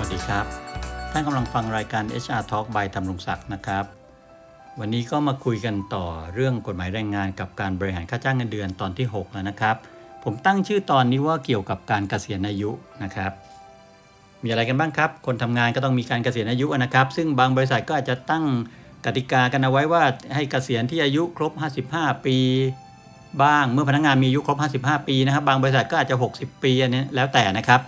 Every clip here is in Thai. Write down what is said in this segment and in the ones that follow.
วัสดีครับ ท่านกำลังฟังรายการ HR Talk by ธรรมรงศักดิ์นะครับ วันนี้ก็มาคุยกันต่อเรื่องกฎหมายแรงงานกับการบริหารค่าจ้างเงินเดือนตอนที่ 6 แล้วนะครับ ผมตั้งชื่อตอนนี้ว่าเกี่ยวกับการเกษียณอายุนะครับ มีอะไรกันบ้างครับ คนทำงานก็ต้องมีการเกษียณอายุนะครับ ซึ่งบางบริษัทก็อาจจะตั้งกติกากันเอาไว้ว่าให้เกษียณที่อายุครบ 55 ปี บ้าง เมื่อพนักงานมีอายุครบ 55 ปีนะครับ บางบริษัทก็อาจจะ 60 ปีอันนี้แล้วแต่นะครับ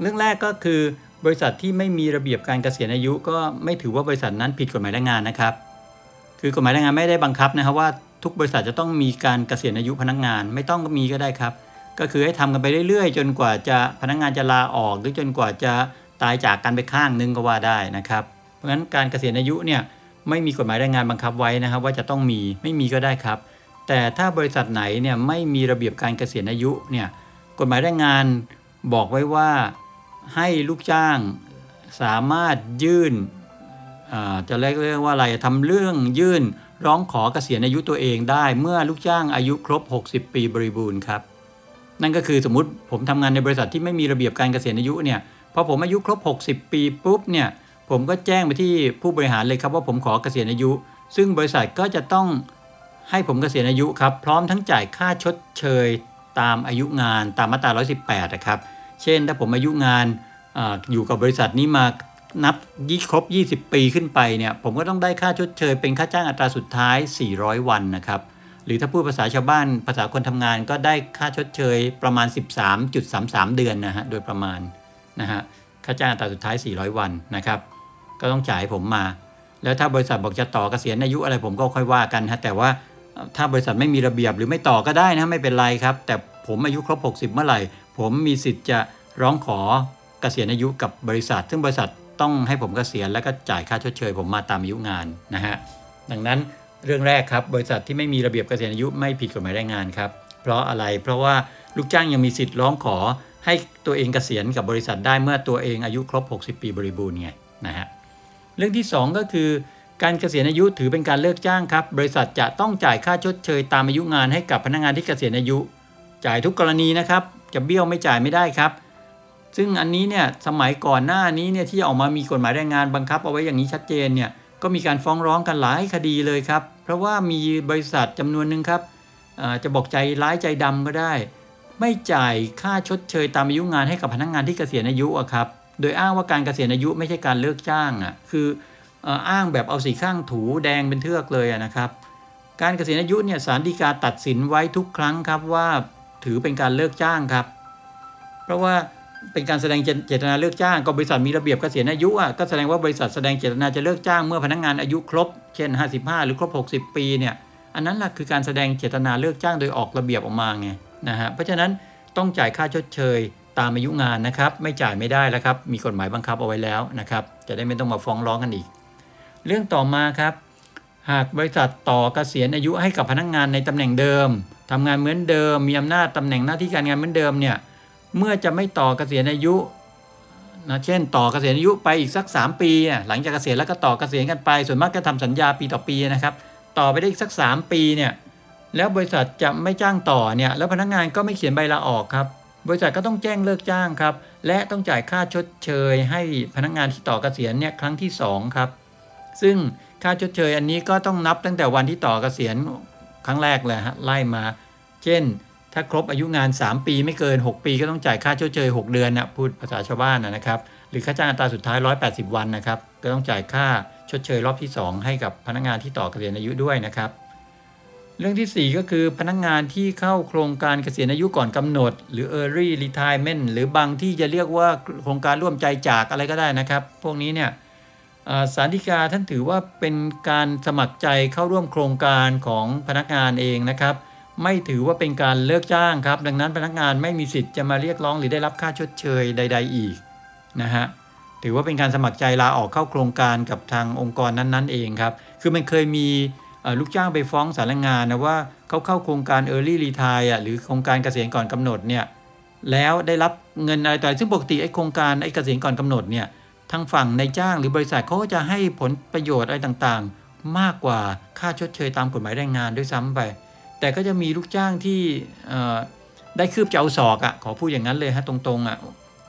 เรื่องแรกก็คือ บริษัทที่ไม่มีระเบียบการเกษียณอายุ ก็ไม่ถือว่าบริษัทนั้นผิดกฎหมายแรงงานนะครับ คือกฎหมายแรงงานไม่ได้บังคับนะครับว่าทุกบริษัทจะต้องมีการเกษียณอายุพนักงานไม่ต้องก็มีก็ได้ครับ ก็คือให้ทำกันไปเรื่อยๆ จนกว่าจะพนักงานจะลาออก หรือจนกว่าจะตายจากกันไปข้างนึงก็ว่าได้นะครับ เพราะฉะนั้นการเกษียณอายุเนี่ยไม่มีกฎหมายแรงงานบังคับไว้นะครับ ว่าจะต้องมีไม่มีก็ได้ครับ แต่ถ้าบริษัทไหนเนี่ยไม่มีระเบียบการเกษียณอายุเนี่ยกฎหมายแรงงานบอกไว้ว่า ให้ลูกจ้างสามารถยื่นจะเรียกเรียกว่าอะไรทำเรื่องยื่นร้องขอเกษียณอายุตัวเองได้ เมื่อลูกจ้างอายุครบ 60 ปีบริบูรณ์ครับ นั่นก็คือสมมติผมทำงานในบริษัทที่ไม่มีระเบียบการเกษียณอายุเนี่ยพอผมอายุครบ 60 ปีปุ๊บเนี่ยผมก็แจ้งไปที่ผู้บริหารเลยครับว่าผมขอเกษียณอายุ ซึ่งบริษัทก็จะต้องให้ผมเกษียณอายุครับ พร้อมทั้งจ่ายค่าชดเชยตามอายุงานตามมาตรา 118 นะครับ เช่น ถ้าผมอายุงานออยู่กับบริษัทนี้มานับยี่ครบ 20 ปีขึ้นไปเนี่ยผมก็ต้องได้ค่าชดเชย เป็นค่าจ้างอัตราสุดท้าย 400 วันนะครับ หรือถ้าพูดภาษาชาวบ้านภาษาคนทำงานก็ได้ค่าชดเชยประมาณ 13.33 เดือนนะฮะโดยประมาณนะฮะค่าจ้างอัตราสุดท้าย 400 วันนะครับ ก็ต้องจ่ายผมมา แล้วถ้าบริษัทบอกจะต่อเกษียณอายุอะไรผมก็ค่อยว่ากันฮะแต่ว่าถ้าบริษัทไม่มีระเบียบหรือไม่ต่อก็ได้นะไม่เป็นไรครับ แต่ผมอายุครบ 60 เมื่อไหร่ ผมมีสิทธิ์จะร้องขอเกษียณอายุกับบริษัท ซึ่งบริษัทต้องให้ผมเกษียณแล้วก็จ่ายค่าชดเชย ผมมาตามอายุงานนะฮะดังนั้นเรื่องแรกครับ บริษัทที่ไม่มีระเบียบเกษียณอายุไม่ผิดกฎหมายแรงงานครับ เพราะอะไรเพราะว่าลูกจ้างยังมีสิทธิ์ร้องขอให้ตัวเองเกษียณกับบริษัทได้เมื่อตัวเองอายุครบ 60 ปีบริบูรณ์ไงนะฮะเรื่องที่ 2 ก็คือการเกษียณอายุถือเป็นการเลิกจ้างครับ บริษัทจะต้องจ่ายค่าชดเชยตามอายุงานให้กับพนักงานที่เกษียณอายุ จ่ายทุกกรณีนะครับ จะเบี้ยวไม่จ่ายไม่ได้ครับ ซึ่งอันนี้เนี่ยสมัยก่อนหน้านี้เนี่ยที่ออกมามีกฎหมายแรงงานบังคับ เอาไว้อย่างนี้ชัดเจนเนี่ยก็มีการฟ้องร้องกันหลายคดีเลยครับ เพราะว่ามีบริษัทจำนวนหนึ่งครับจะบอกใจร้ายใจดำก็ได้ ไม่จ่ายค่าชดเชยตามอายุงานให้กับพนักงานที่เกษียณอายุอะครับโดยอ้างว่าการเกษียณอายุไม่ใช่การเลิกจ้างอะคืออ้างแบบเอาสีข้างถูแดงเป็นเทือกเลยะนะครับ การเกษียณอายุเนี่ยศาลฎีกาตัดสินไว้ทุกครั้งครับว่า ถือเป็นการเลิกจ้างครับ เพราะว่าเป็นการแสดงเจตนาเลิกจ้างก็บริษัทมีระเบียบเกษียณอายุอะก็แสดงว่าบริษัทแสดงเจตนาจะเลิกจ้างเมื่อพนักงานอายุครบ เช่น 55 หรือครบ 60 ปีเนี่ยอันนั้นแหละคือการแสดงเจตนาเลิกจ้างโดยออกระเบียบออกมาไงนะฮะเพราะฉะนั้นต้องจ่ายค่าชดเชยตามอายุงานนะครับ ไม่จ่ายไม่ได้แล้วครับมีกฎหมายบังคับเอาไว้แล้วนะครับ จะได้ไม่ต้องมาฟ้องร้องกันอีก เรื่องต่อมาครับ หากบริษัทต่อเกษียณอายุให้กับพนักงานในตำแหน่งเดิม ทำงานเหมือนเดิมมีอำนาจตำแหน่งหน้าที่การงานเหมือนเดิมเนี่ยเมื่อจะไม่ต่อเกษียณอายุนะเช่น ต่อเกษียณอายุไปอีกสัก 3 ปีอะหลังจากเกษียณแล้วก็ต่อเกษียณกันไป ส่วนมากก็ทำสัญญาปีต่อปีนะครับ ต่อไปได้อีกสัก 3 ปีเนี่ยแล้วบริษัทจะไม่จ้างต่อเนี่ยแล้วพนักงานก็ไม่เขียนใบลาออกครับ บริษัทก็ต้องแจ้งเลิกจ้างครับ และต้องจ่ายค่าชดเชย ให้พนักงานที่ต่อเกษียณเนี่ยครั้งที่2ครับซึ่งค่าชดเชยอันนี้ก็ต้องนับตั้งแต่วันที่ต่อเกษียณ ครั้งแรกเลยฮะไล่มา เช่น ถ้าครบอายุงาน 3 ปีไม่เกิน 6 ปีก็ต้องจ่ายค่าชดเชย 6 เดือนนะพูดภาษาชาวบ้านนะครับ หรือค่าจ้างอัตราสุดท้าย 180 วันนะครับ ก็ต้องจ่ายค่าชดเชยรอบที่ 2 ให้กับพนักงานที่ต่อเกษียณอายุด้วยนะครับ เรื่องทีสี่4 ก็คือพนักงานที่เข้าโครงการเกษียณอายุก่อนกำหนด หรือ early retirement หรือบางที่จะเรียกว่าโครงการร่วมใจจากอะไรก็ได้นะครับ พวกนี้เนี่ย สารดีกาท่านถือว่าเป็นการสมัครใจเข้าร่วมโครงการของพนักงานเองนะครับ ไม่ถือว่าเป็นการเลิกจ้างครับ ดังนั้นพนักงานไม่มีสิทธิ์จะมาเรียกร้องหรือได้รับค่าชดเชยใด ๆ อีกนะฮะถือว่าเป็นการสมัครใจลาออกเข้าโครงการกับทางองค์กรนั้นๆ เองครับ คือมันเคยมีลูกจ้างไปฟ้องสารงานนะว่าเขาเข้าโครงการ Early Retire อะหรือโครงการเกษียณก่อนกำหนดเนี่ยแล้วได้รับเงินอะไรต่อซึ่งปกติไอ้โครงการไอ้เกษียณก่อนกำหนดเนี่ย ทางฝั่งในจ้างหรือบริษัทเขาก็จะให้ผลประโยชน์อะไรต่างๆ มากกว่าค่าชดเชยตามกฎหมายแรงงานด้วยซ้ำไป แต่ก็จะมีลูกจ้างที่ได้คืบจะเอาศอกอะ่ะขอพูดอย่างนั้นเลยฮะตรงๆอะ่ะ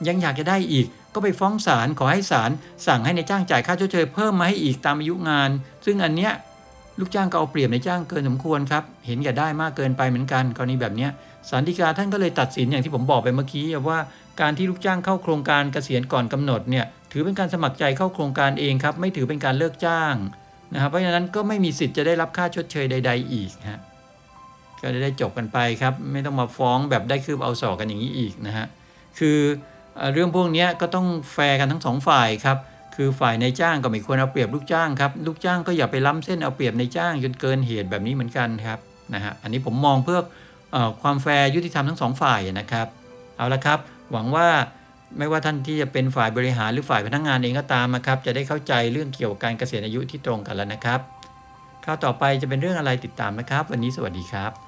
ยังอยากจะได้อีกก็ไปฟ้องศาลขอให้ศาลสั่งให้ในจ้างจ่ายค่าชดเชยเพิ่มมาให้อีกตามอายุงาน ซึ่งอันเนี้ยลูกจ้างก็เอาเปรียบในจ้างเกินสมควรครับ เห็นแก่ได้มากเกินไปเหมือนกันกรณีแบบเนี้ยศาลฎีกาท่านก็เลยตัดสินอย่างที่ผมบอกไปเมื่อกี้ว่าการที่ลูกจ้างเข้าโครงการเกษียณก่อนกำหนดเนี่ย ถือเป็นการสมัครใจเข้าโครงการเองครับ ไม่ถือเป็นการเลิกจ้างนะครับเพราะฉะนั้นก็ไม่มีสิทธิ์จะได้รับค่าชดเชยใด ๆ อีกฮะก็จะได้จบกันไปครับ ไม่ต้องมาฟ้องแบบได้คืบเอาศอกกันอย่างนี้อีกนะฮะคือเรื่องพวกนี้ก็ต้องแฟร์กันทั้งสองฝ่ายครับคือฝ่ายนายจ้างก็ไม่ควรเอาเปรียบลูกจ้างครับลูกจ้างก็อย่าไปล้ำเส้นเอาเปรียบนายจ้างจนเกินเหตุแบบนี้เหมือนกันครับนะฮะอันนี้ผมมองเพื่อความแฟร์ยุติธรรมทั้งสองฝ่ายนะครับ เอาละครับ หวังว่า ไม่ว่าท่านที่จะเป็นฝ่ายบริหารหรือฝ่ายพนักงานเองก็ตามนะครับ จะได้เข้าใจเรื่องเกี่ยวกับการเกษียณอายุที่ตรงกันแล้วนะครับคราวต่อไปจะเป็นเรื่องอะไรติดตามนะครับ วันนี้สวัสดีครับ